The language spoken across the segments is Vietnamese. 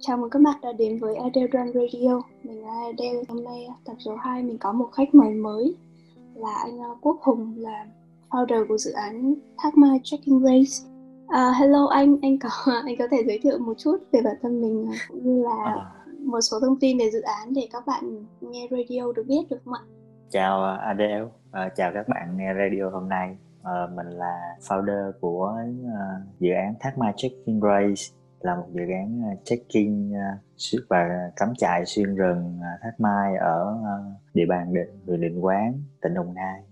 chào mừng các bạn đã đến với Adele Run Radio. Mình là Adele. Hôm nay tập số 2 mình có một khách mời mới là anh uh, Quốc Hùng là founder của dự án Thác Mai Trekking Race. Uh, hello anh, anh có anh có thể giới thiệu một chút về bản thân mình cũng như là à. một số thông tin về dự án để các bạn nghe radio được biết được không ạ? Chào Adele, uh, chào các bạn nghe radio hôm nay. Uh, mình là founder của uh, dự án Thác Mai Trekking Race là một dự án à, trekking à, uh, và cắm trại xuyên rừng uh, Thác Mai ở uh, địa bàn định huyện Định Quán, tỉnh Đồng Nai.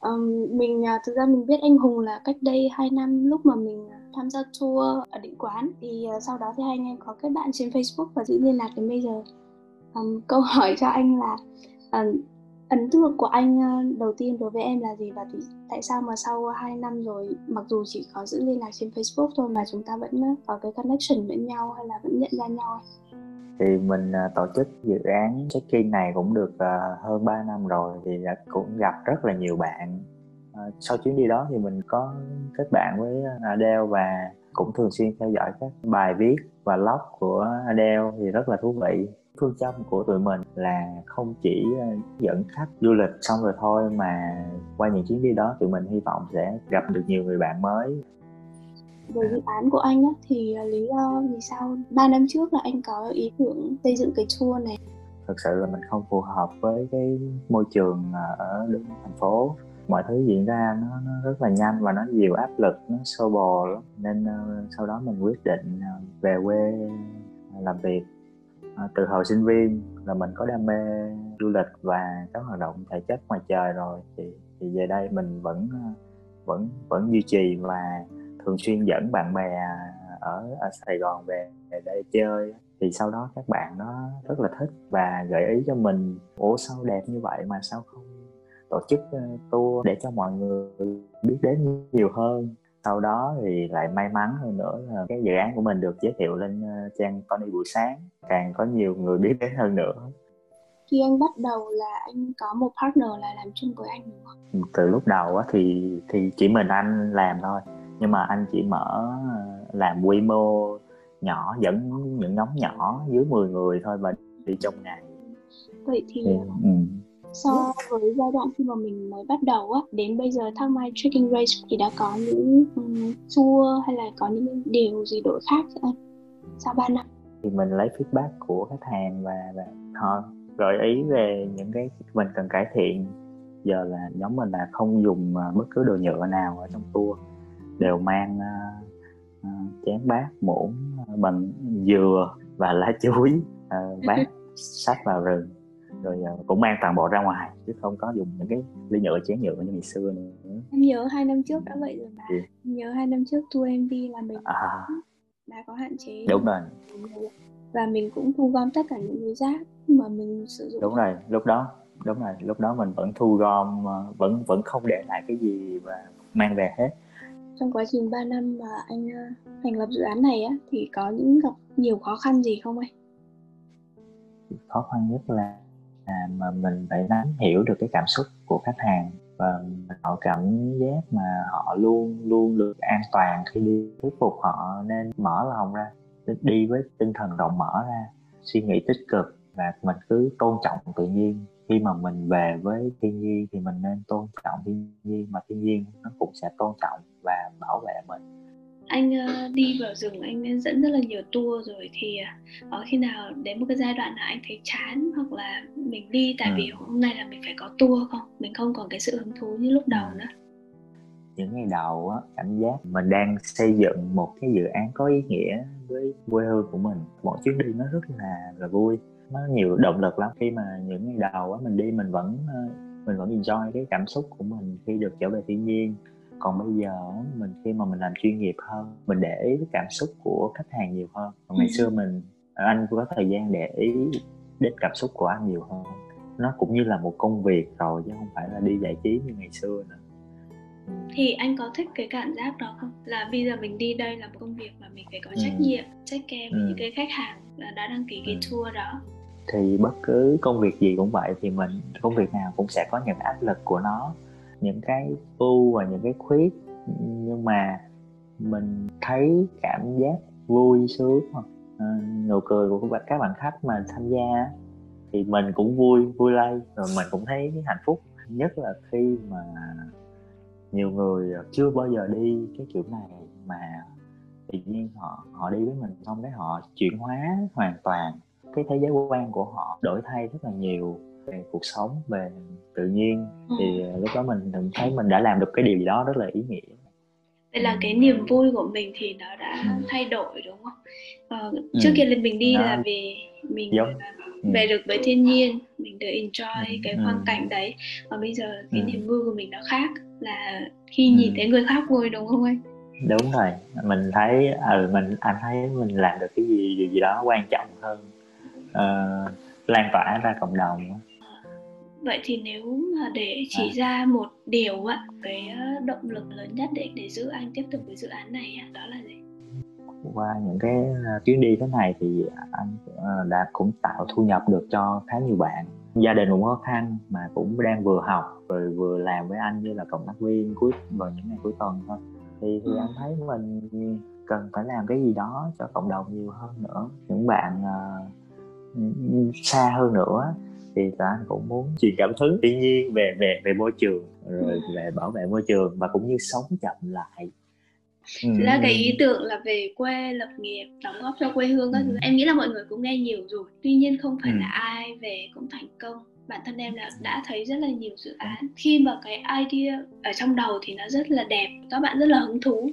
Um, mình uh, thực ra mình biết anh Hùng là cách đây 2 năm lúc mà mình tham gia tour ở Định Quán thì uh, sau đó thì hai anh em có kết bạn trên Facebook và giữ liên lạc đến bây giờ. Um, câu hỏi cho anh là uh, ấn tượng của anh ờ, đầu tiên đối với em là gì? Và tại sao mà sau 2 năm rồi, mặc dù chỉ có giữ liên lạc trên Facebook thôi mà chúng ta vẫn ờ, có cái connection với nhau hay là vẫn nhận ra nhau thì mình ờ, tổ chức dự án check-in này cũng được hơn 3 năm rồi thì cũng gặp rất là nhiều bạn. Sau chuyến đi đó thì mình có kết bạn với Adele và cũng thường xuyên theo dõi các bài viết và blog của Adele thì rất là thú vị phương châm của tụi mình là không chỉ ờ, dẫn khách du lịch xong rồi thôi mà qua những chuyến đi đó tụi mình hy vọng sẽ gặp được nhiều người bạn mới. Về dự án của anh á, thì ờ, lý do vì sao ba năm trước là anh có ý tưởng xây dựng cái tour này? Thực sự là mình không phù hợp với cái môi trường ờ, ở thành phố. Mọi thứ diễn ra nó, nó rất là nhanh và nó nhiều áp lực nó xô bồ lắm. Nên uh, sau đó mình quyết định uh, về quê làm việc à, từ hồi sinh viên là mình có đam mê du lịch và các hoạt động thể chất ngoài trời rồi. Thì thì về đây mình vẫn ờ, vẫn vẫn duy trì và thường xuyên dẫn bạn bè ở ở Sài Gòn về, về đây chơi. Thì sau đó các bạn nó rất là thích và gợi ý cho mình ủa sao đẹp như vậy mà sao không tổ chức ờ, tour để cho mọi người biết đến nhiều hơn? Sau đó thì lại may mắn hơn nữa là cái dự án của mình được giới thiệu lên ờ, trang Tony buổi sáng càng có nhiều người biết đến hơn nữa khi anh bắt đầu là anh có một partner là làm chung với anh đúng không? Từ lúc đầu á thì thì chỉ mình anh làm thôi nhưng mà anh chỉ mở ờ, làm quy mô nhỏ dẫn những nhóm nhỏ dưới 10 người thôi và đi trong ngày vậy thì ừ. ừ so với giai đoạn khi mà mình mới bắt đầu á đến bây giờ thang mai trekking race thì đã có những um, tour hay là có những điều gì đổi khác anh sau 3 năm. Thì mình lấy feedback của khách hàng và, và họ gợi ý về những cái mình cần cải thiện. Giờ là nhóm mình là không dùng uh, bất cứ đồ nhựa nào ở trong tour. Đều mang uh, uh, chén bát muỗng uh, bằng dừa và lá chuối uh, bát sách vào rừng rồi uh, cũng mang toàn bộ ra ngoài chứ không có dùng những cái ly nhựa chén nhựa như ngày xưa nữa. Em nhớ hai năm trước đã vậy rồi mà yeah. nhớ hai năm trước tour mv là mình à. đã có hạn chế đúng rồi. Và mình cũng thu gom tất cả những cái rác mà mình sử dụng. Đúng rồi lúc đó đúng rồi lúc đó mình vẫn thu gom vẫn vẫn không để lại cái gì và mang về hết. Trong quá trình 3 năm mà anh thành lập dự án này á thì có những gặp nhiều khó khăn gì không anh? Khó khăn nhất là à, mà mình phải nắm hiểu được cái cảm xúc của khách hàng. Và họ cảm giác mà họ luôn luôn được an toàn khi đi thuyết phục họ nên mở lòng ra, đi với tinh thần rộng mở ra, suy nghĩ tích cực. Và mình cứ tôn trọng tự nhiên. Khi mà mình về với thiên nhiên thì mình nên tôn trọng thiên nhiên, mà thiên nhiên nó cũng sẽ tôn trọng và bảo vệ mình anh uh, đi vào rừng anh dẫn rất là nhiều tour rồi thì uh, có khi nào đến một cái giai đoạn nào anh thấy chán hoặc là mình đi tại ừ. vì hôm nay là mình phải có tour không? Mình không còn cái sự hứng thú như lúc đầu ừ. nữa. Những ngày đầu á cảm giác mình đang xây dựng một cái dự án có ý nghĩa với quê hương của mình. Mỗi chuyến đi nó rất là là vui nó nhiều động lực lắm. Khi mà những ngày đầu á mình đi mình vẫn ờ, mình vẫn enjoy cái cảm xúc của mình khi được trở về thiên nhiên còn bây giờ mình khi mà mình làm chuyên nghiệp hơn mình để ý cái cảm xúc của khách hàng nhiều hơn còn ngày ừ. xưa mình anh có thời gian để ý đến cảm xúc của anh nhiều hơn nó cũng như là một công việc rồi chứ không phải là đi giải trí như ngày xưa nữa ừ. thì anh có thích cái cảm giác đó không là bây giờ mình đi đây là một công việc mà mình phải có trách ừ. nhiệm trách care với ừ. những cái khách hàng đã đăng ký cái ừ. tour đó thì bất cứ công việc gì cũng vậy thì mình công việc nào cũng sẽ có những áp lực của nó những cái ưu và những cái khuyết. Nhưng mà mình thấy cảm giác vui sướng hoặc ờ, nụ cười của các bạn khách mà tham gia thì mình cũng vui vui lây rồi mình cũng thấy hạnh phúc. Nhất là khi mà nhiều người ờ, chưa bao giờ đi cái kiểu này mà tự nhiên họ họ đi với mình, xong cái họ chuyển hóa hoàn toàn. Cái thế giới quan của họ đổi thay rất là nhiều về cuộc sống về tự nhiên ừ. thì lúc đó mình thấy mình đã làm được cái điều gì đó rất là ý nghĩa vậy là cái niềm vui của mình thì nó đã ừ. thay đổi đúng không ờ, ừ. trước kia lần mình đi đó. là vì mình Giống. Ừ. về được với thiên nhiên mình được enjoy ừ. cái khoang ừ. cảnh đấy và bây giờ cái ừ. niềm vui của mình nó khác là khi ừ. nhìn thấy người khác vui đúng không anh đúng rồi mình thấy ừ mình anh thấy mình làm được cái gì gì, gì đó quan trọng hơn uh, lan tỏa ra cộng đồng vậy thì nếu mà để chỉ à. ra một điều á cái ờ, động lực lớn nhất để để giữ anh tiếp tục với dự án này đó là gì qua những cái ờ, chuyến đi thế này thì anh ờ, đã cũng tạo thu nhập được cho khá nhiều bạn gia đình cũng khó khăn mà cũng đang vừa học rồi vừa làm với anh như là cộng tác viên cuối vào những ngày cuối tuần thôi thì thì ừ. anh thấy mình cần phải làm cái gì đó cho cộng đồng nhiều hơn nữa những bạn uh, xa hơn nữa thì tụi anh cũng muốn truyền cảm hứng. Thiên nhiên về về về môi trường rồi về bảo vệ môi trường và cũng như sống chậm lại. Ừ. là cái ý tưởng là về quê lập nghiệp đóng góp cho quê hương các thứ ừ. em nghĩ là mọi người cũng nghe nhiều rồi. Tuy nhiên không phải ừ. là ai về cũng thành công. Bản thân em đã đã thấy rất là nhiều dự án. Khi mà cái idea ở trong đầu thì nó rất là đẹp các bạn rất là hứng thú.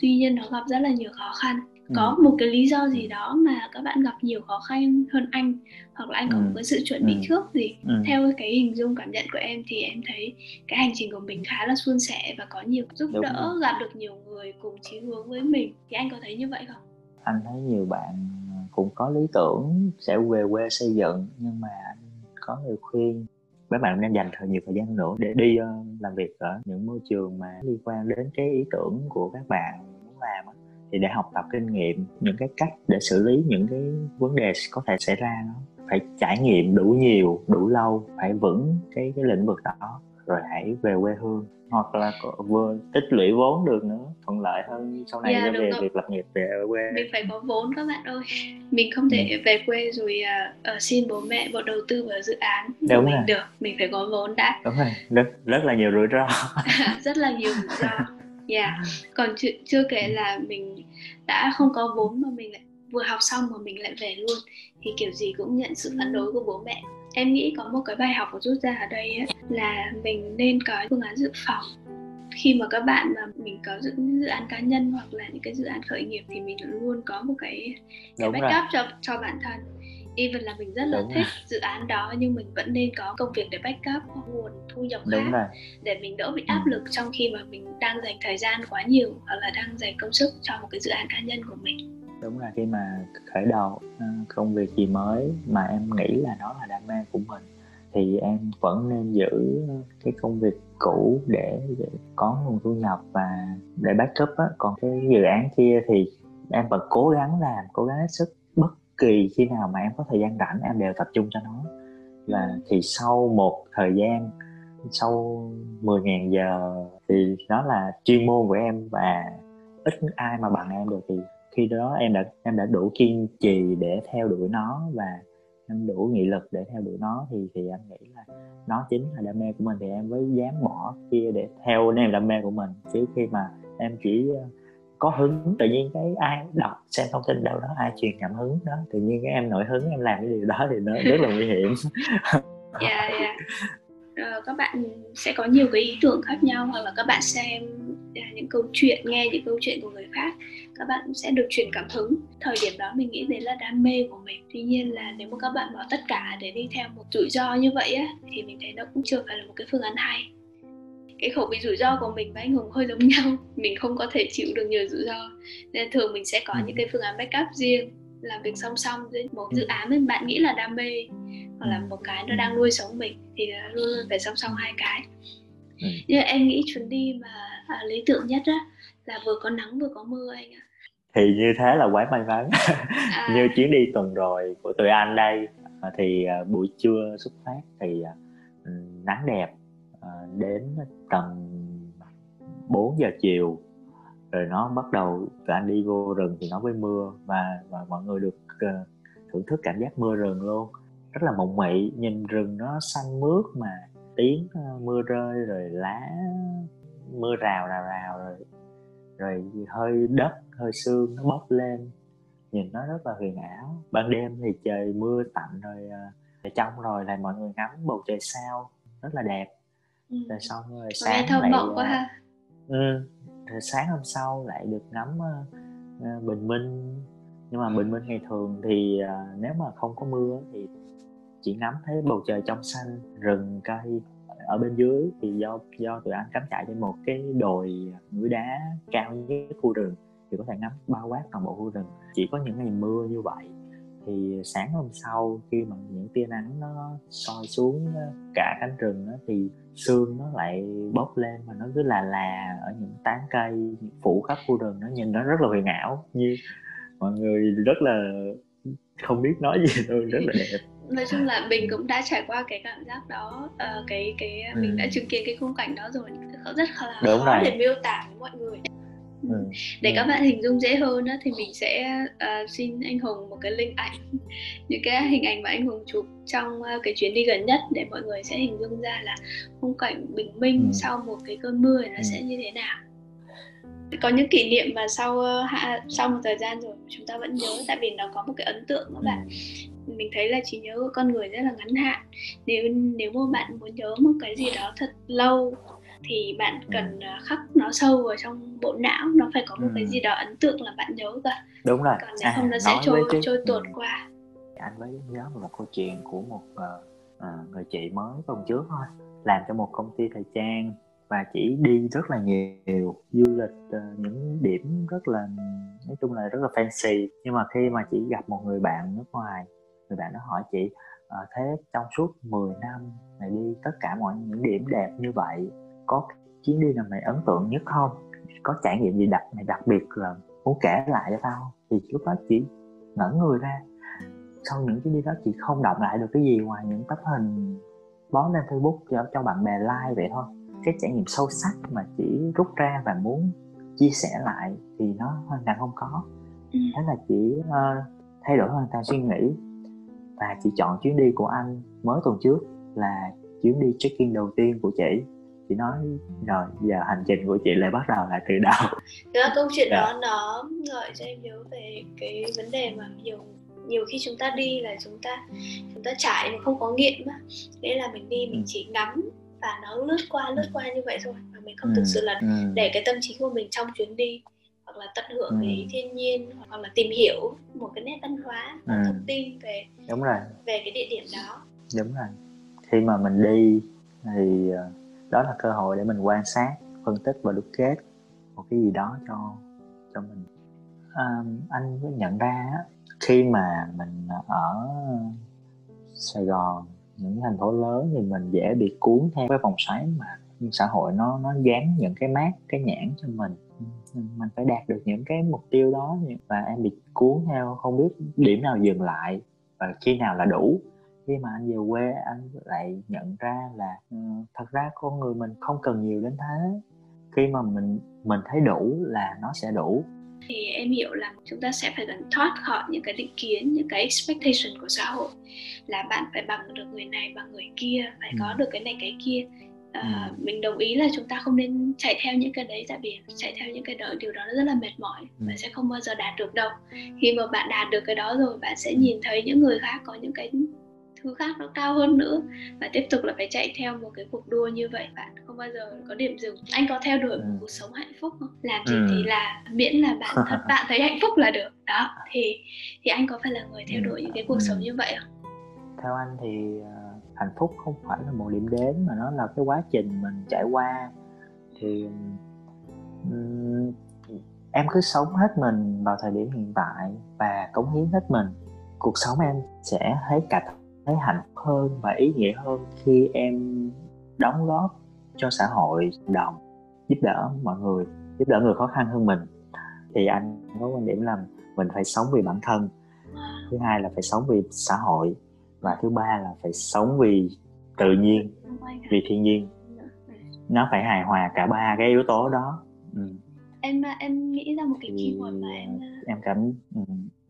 Tuy nhiên nó gặp rất là nhiều khó khăn có ừ. một cái lý do gì đó mà các bạn gặp nhiều khó khăn hơn anh hoặc là anh có ừ. một cái sự chuẩn bị ừ. trước gì ừ. theo cái hình dung cảm nhận của em thì em thấy cái hành trình của mình khá là suôn sẻ và có nhiều giúp Đúng đỡ gặp được nhiều người cùng chí hướng với mình thì anh có thấy như vậy không anh thấy nhiều bạn cũng có lý tưởng sẽ về quê xây dựng nhưng mà anh có lời khuyên các bạn nên dành thời nhiều thời gian nữa để đi uh, làm việc ở những môi trường mà liên quan đến cái ý tưởng của các bạn muốn làm thì để học tập kinh nghiệm những cái cách để xử lý những cái vấn đề có thể xảy ra đó phải trải nghiệm đủ nhiều đủ lâu phải vững cái cái lĩnh vực đó rồi hãy về quê hương. Hoặc là vừa tích lũy vốn được nữa thuận lợi hơn sau này yeah, dạ, về việc lập nghiệp về quê. Mình phải có vốn các bạn ơi. Mình không thể ừ. về quê rồi uh, xin bố mẹ bộ đầu tư vào dự án đúng mình rồi. được. Mình phải có vốn đã. Đúng rồi. Rất rất là nhiều rủi ro. Rất là nhiều rủi ro yeah. còn chưa, chưa kể là mình đã không có vốn mà mình lại vừa học xong mà mình lại về luôn. Thì kiểu gì cũng nhận sự phản đối của bố mẹ. Em nghĩ có một cái bài học rút ra ở đây ấy, là mình nên có phương án dự phòng. Khi mà các bạn mà mình có dự, dự án cá nhân hoặc là những cái dự án khởi nghiệp thì mình luôn có một cái, cái backup cho cho bản thân even là mình rất là Đúng thích rồi. dự án đó nhưng mình vẫn nên có công việc để backup nguồn thu nhập Đúng khác rồi. để mình đỡ bị áp ừ. lực trong khi mà mình đang dành thời gian quá nhiều hoặc là đang dành công sức cho một cái dự án cá nhân của mình đúng là khi mà khởi đầu ờ, công việc gì mới mà em nghĩ là nó là đam mê của mình thì em vẫn nên giữ cái công việc cũ để, để có nguồn thu nhập và để backup á còn cái dự án kia thì em vẫn cố gắng làm cố gắng hết sức kỳ khi nào mà em có thời gian rảnh, em đều tập trung cho nó. Và thì sau một thời gian, sau 10.000 giờ thì đó là chuyên môn của em và ít ai mà bằng em được. Thì khi đó em đã em đã đủ kiên trì để theo đuổi nó và em đủ nghị lực để theo đuổi nó. Thì thì anh nghĩ là nó chính là đam mê của mình. Thì em mới dám bỏ kia để theo niềm đam mê của mình. Chứ khi mà em chỉ có hứng. Tự nhiên cái ai đọc xem thông tin đâu đó ai truyền cảm hứng đó tự nhiên cái em nổi hứng em làm cái điều đó thì nó rất là nguy hiểm. Dạ yeah, yeah. Ờ, các bạn sẽ có nhiều cái ý tưởng khác nhau hoặc là các bạn xem à, những câu chuyện nghe những câu chuyện của người khác các bạn cũng sẽ được truyền cảm hứng. Thời điểm đó mình nghĩ đấy là đam mê của mình. Tuy nhiên là nếu mà các bạn bỏ tất cả để đi theo một rủi ro như vậy á thì mình thấy nó cũng chưa phải là một cái phương án hay cái khẩu vị rủi ro của mình và anh hùng hơi giống nhau. Mình không có thể chịu được nhiều rủi ro. Nên thường mình sẽ có những cái phương án backup riêng làm việc song song với một dự án mình bạn nghĩ là đam mê hoặc là một cái nó đang nuôi sống mình thì luôn luôn phải song song hai cái. Ừ. nhưng em nghĩ chuyến đi mà à, lý tưởng nhất á là vừa có nắng vừa có mưa anh ạ. Thì như thế là quá may mắn. À. như chuyến đi tuần rồi của tụi anh đây à, thì à, buổi trưa xuất phát thì ừ, nắng đẹp À, đến tầm 4 giờ chiều. Rồi nó bắt đầu tụi anh đi vô rừng thì nó với mưa và và mọi người được ờ, thưởng thức cảm giác mưa rừng luôn. Rất là mộng mị nhìn rừng nó xanh mướt mà tiếng uh, mưa rơi rồi lá mưa rào rào rào rồi rồi hơi đất hơi sương nó bốc lên. Nhìn nó rất là huyền ảo. Ban đêm thì trời mưa tạnh rồi ờ, uh, trong rồi là mọi người ngắm bầu trời sao. Rất là đẹp ừ. rồi xong rồi sáng thơm lại quá ha. ừ, rồi sáng hôm sau lại được ngắm uh, bình minh. Nhưng mà bình minh ngày thường thì uh, nếu mà không có mưa thì chỉ ngắm thấy bầu trời trong xanh rừng cây ở bên dưới. Thì do do tụi anh cắm trại trên một cái đồi núi đá cao nhất khu rừng thì có thể ngắm bao quát toàn bộ khu rừng. Chỉ có những ngày mưa như vậy thì sáng hôm sau khi mà những tia nắng nó soi xuống cả cánh rừng đó, thì sương nó lại bốc lên mà nó cứ là là ở những tán cây phủ khắp khu rừng nó nhìn nó rất là huyền ảo như mọi người rất là không biết nói gì luôn rất là đẹp nói chung là mình cũng đã trải qua cái cảm giác đó uh, cái cái ừ. mình đã chứng kiến cái khung cảnh đó rồi rất là Đúng khó rồi. để miêu tả với mọi người Ừ. để ừ. các bạn hình dung dễ hơn đó, thì mình sẽ uh, xin anh Hùng một cái link ảnh những cái hình ảnh mà anh Hùng chụp trong uh, cái chuyến đi gần nhất để mọi người sẽ hình dung ra là khung cảnh bình minh ừ. sau một cái cơn mưa nó ừ. sẽ như thế nào có những kỷ niệm mà sau uh, sau một thời gian rồi chúng ta vẫn nhớ tại vì nó có một cái ấn tượng các bạn ừ. mình thấy là trí nhớ của con người rất là ngắn hạn nếu nếu mà bạn muốn nhớ một cái gì đó thật lâu thì bạn ừ. cần ừ. khắc nó sâu vào trong bộ não nó phải có một ừ. cái gì đó ấn tượng là bạn nhớ cả đúng rồi còn nếu à, không nó sẽ trôi cái... trôi tuột ừ. qua anh mới nhớ một câu chuyện của một uh, uh, người chị mới tuần trước thôi làm cho một công ty thời trang và chỉ đi rất là nhiều du lịch uh, những điểm rất là nói chung là rất là fancy nhưng mà khi mà chị gặp một người bạn nước ngoài người bạn đó hỏi chị uh, thế trong suốt 10 năm này đi tất cả mọi những điểm đẹp như vậy có chuyến đi nào mày ấn tượng nhất không? Có trải nghiệm gì đặc mày đặc biệt là muốn kể lại cho tao thì lúc đó chỉ ngẩn người ra. Sau những chuyến đi đó chị không đọc lại được cái gì ngoài những tấm hình bó lên facebook cho, cho bạn bè like vậy thôi. Cái trải nghiệm sâu sắc mà chỉ rút ra và muốn chia sẻ lại thì nó hoàn toàn không có. Ừ. thế là chỉ uh, thay đổi hoàn toàn suy nghĩ. Và chị chọn chuyến đi của anh mới tuần trước là chuyến đi check-in đầu tiên của chị chị nói rồi giờ hành trình của chị lại bắt đầu lại từ đầu Thực câu chuyện dạ. đó nó gợi cho em nhớ về cái vấn đề mà nhiều nhiều khi chúng ta đi là chúng ta chúng ta trải mà không có nghiện mà nghĩa là mình đi mình ừ. chỉ ngắm và nó lướt qua lướt qua như vậy thôi mà mình không ừ. thực sự là ừ. để cái tâm trí của mình trong chuyến đi hoặc là tận hưởng ừ. cái thiên nhiên hoặc là tìm hiểu một cái nét văn hóa ừ. thông tin về đúng rồi về cái địa điểm đó đúng rồi khi mà mình đi thì ờ, đó là cơ hội để mình quan sát phân tích và đúc kết một cái gì đó cho cho mình. À, anh mới nhận ra khi mà mình ở Sài Gòn những thành phố lớn thì mình dễ bị cuốn theo cái vòng xoáy mà xã hội nó nó dán những cái mát cái nhãn cho mình. Mình phải đạt được những cái mục tiêu đó và em bị cuốn theo không biết điểm nào dừng lại và khi nào là đủ khi mà anh về quê anh lại nhận ra là uh, thật ra con người mình không cần nhiều đến thế khi mà mình mình thấy đủ là nó sẽ đủ thì em hiểu là chúng ta sẽ phải gần thoát khỏi những cái định kiến những cái expectation của xã hội là bạn phải bằng được người này bằng người kia phải ừ. có được cái này cái kia à, ừ. mình đồng ý là chúng ta không nên chạy theo những cái đấy tại vì chạy theo những cái đó điều đó rất là mệt mỏi ừ. và sẽ không bao giờ đạt được đâu khi mà bạn đạt được cái đó rồi bạn sẽ nhìn thấy những người khác có những cái thứ khác nó cao hơn nữa và tiếp tục là phải chạy theo một cái cuộc đua như vậy bạn không bao giờ có điểm dừng anh có theo đuổi một ừ. cuộc sống hạnh phúc không làm gì ừ. thì là miễn là bản thân bạn thấy hạnh phúc là được đó thì thì anh có phải là người theo ừ. đuổi những cái cuộc ừ. sống như vậy không theo anh thì uh, hạnh phúc không phải là một điểm đến mà nó là cái quá trình mình trải qua thì um, em cứ sống hết mình vào thời điểm hiện tại và cống hiến hết mình cuộc sống em sẽ thấy cả thấy hạnh phúc hơn và ý nghĩa hơn khi em đóng góp cho xã hội đồng giúp đỡ mọi người giúp đỡ người khó khăn hơn mình. Thì anh có quan điểm là mình phải sống vì bản thân thứ hai là phải sống vì xã hội và thứ ba là phải sống vì tự nhiên vì thiên nhiên. Nó phải hài hòa cả ba cái yếu tố đó. Ừ. em em nghĩ ra một cái keyword mà em em cảm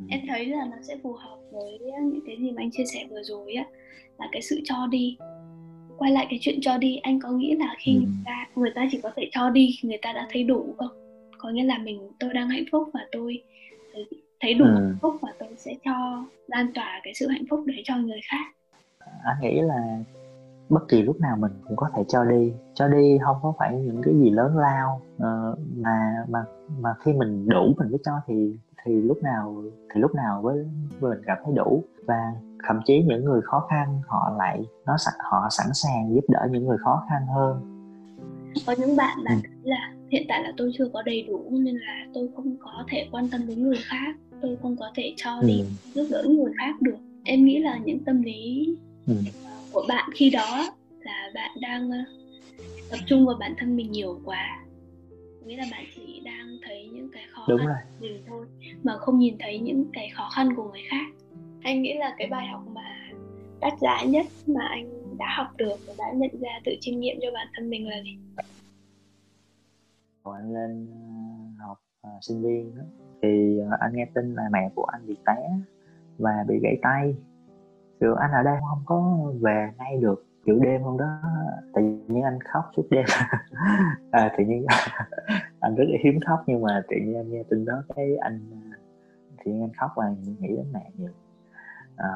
ừ, em thấy là nó sẽ phù hợp với những cái gì mà anh chia sẻ vừa rồi á là cái sự cho đi quay lại cái chuyện cho đi anh có nghĩ là khi ừ. người ta người ta chỉ có thể cho đi người ta đã thấy đủ không có nghĩa là mình tôi đang hạnh phúc và tôi thấy đủ ừ. hạnh phúc và tôi sẽ cho lan tỏa cái sự hạnh phúc đấy cho người khác anh nghĩ là bất kỳ lúc nào mình cũng có thể cho đi cho đi không có phải những cái gì lớn lao uh, mà mà mà khi mình đủ mình mới cho thì thì lúc nào thì lúc nào với mình cảm thấy đủ và thậm chí những người khó khăn họ lại nó họ sẵn sàng giúp đỡ những người khó khăn hơn có những bạn là ừ. là hiện tại là tôi chưa có đầy đủ nên là tôi không có thể quan tâm đến người khác tôi không có thể cho ừ. đi giúp đỡ người khác được em nghĩ là những tâm lý ừ. Của bạn khi đó là bạn đang ờ, tập trung vào bản thân mình nhiều quá. Nghĩa là bạn chỉ đang thấy những cái khó Đúng khăn rồi. của mình thôi mà không nhìn thấy những cái khó khăn của người khác. Anh nghĩ là cái bài học mà đắt giá nhất mà anh đã học được và đã nhận ra tự chiêm nghiệm cho bản thân mình là gì? Hồi anh lên uh, học uh, sinh viên đó, thì uh, anh nghe tin là mẹ của anh bị té và bị gãy tay kiểu anh ở đây không có về ngay được kiểu đêm hôm đó. Tự nhiên anh khóc suốt đêm. À, tự nhiên anh rất là hiếm khóc nhưng mà tự nhiên anh nghe tin đó cái anh à, tự nhiên anh khóc và nghĩ đến mẹ nhiều. À,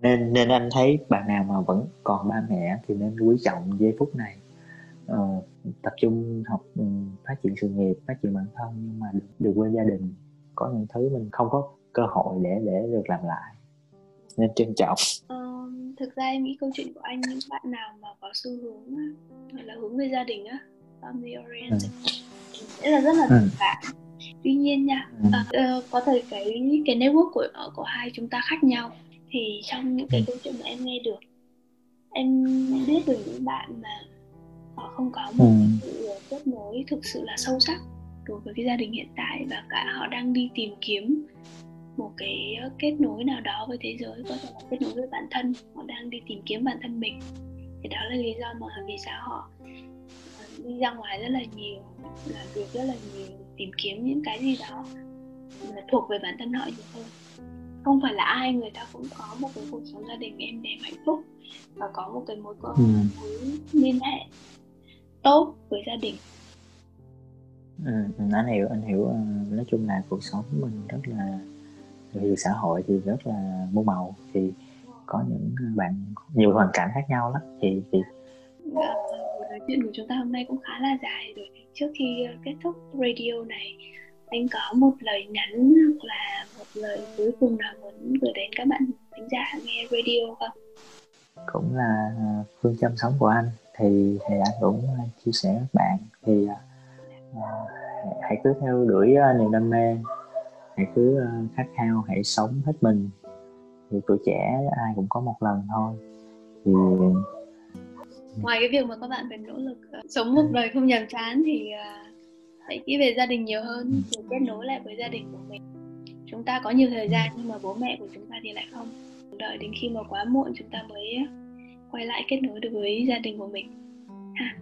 nên nên anh thấy bạn nào mà vẫn còn ba mẹ thì nên quý trọng giây phút này. À, tập trung học ừ, phát triển sự nghiệp phát triển bản thân nhưng mà đừng quên gia đình. Có những thứ mình không có cơ hội để để được làm lại nên trân trọng uh, thực ra em nghĩ câu chuyện của anh những bạn nào mà có xu hướng gọi là hướng về gia đình á family oriented ừ. sẽ là rất là ừ. bạn tuy nhiên nha ừ. uh, có thể cái cái network của của hai chúng ta khác nhau thì trong những cái ừ. câu chuyện mà em nghe được em biết được những bạn mà họ không có một ừ. sự kết nối thực sự là sâu sắc đối với cái gia đình hiện tại và cả họ đang đi tìm kiếm một cái kết nối nào đó với thế giới có thể là kết nối với bản thân họ đang đi tìm kiếm bản thân mình. Thì đó là lý do mà vì sao họ ờ, đi ra ngoài rất là nhiều làm việc rất là nhiều tìm kiếm những cái gì đó là thuộc về bản thân họ nhiều hơn. Không phải là ai người ta cũng có một cái cuộc sống gia đình êm đềm hạnh phúc và có một cái mối quan ừ. mối liên hệ tốt với gia đình. Ừ, anh hiểu anh hiểu ờ, nói chung là cuộc sống mình rất là thì xã hội thì rất là muôn màu thì có những bạn nhiều hoàn cảnh khác nhau lắm thì thì dạ, nói chuyện của chúng ta hôm nay cũng khá là dài rồi. Trước khi ờ, kết thúc radio này anh có một lời nhắn hoặc là một lời cuối cùng nào muốn gửi đến các bạn khán giả nghe radio không? Cũng là ờ, phương châm sống của anh. Thì thì anh cũng chia sẻ với các bạn thì uh, hãy cứ theo đuổi uh, niềm đam mê hãy cứ uh, khát khao hãy sống hết mình. Thì tuổi trẻ ai cũng có một lần thôi. Thì ngoài cái việc mà các bạn phải nỗ lực uh, sống một đời không nhàm chán thì uh, hãy nghĩ về gia đình nhiều hơn để kết nối lại với gia đình của mình. Chúng ta có nhiều thời gian nhưng mà bố mẹ của chúng ta thì lại không. Đợi đến khi mà quá muộn chúng ta mới quay lại kết nối được với gia đình của mình. Ha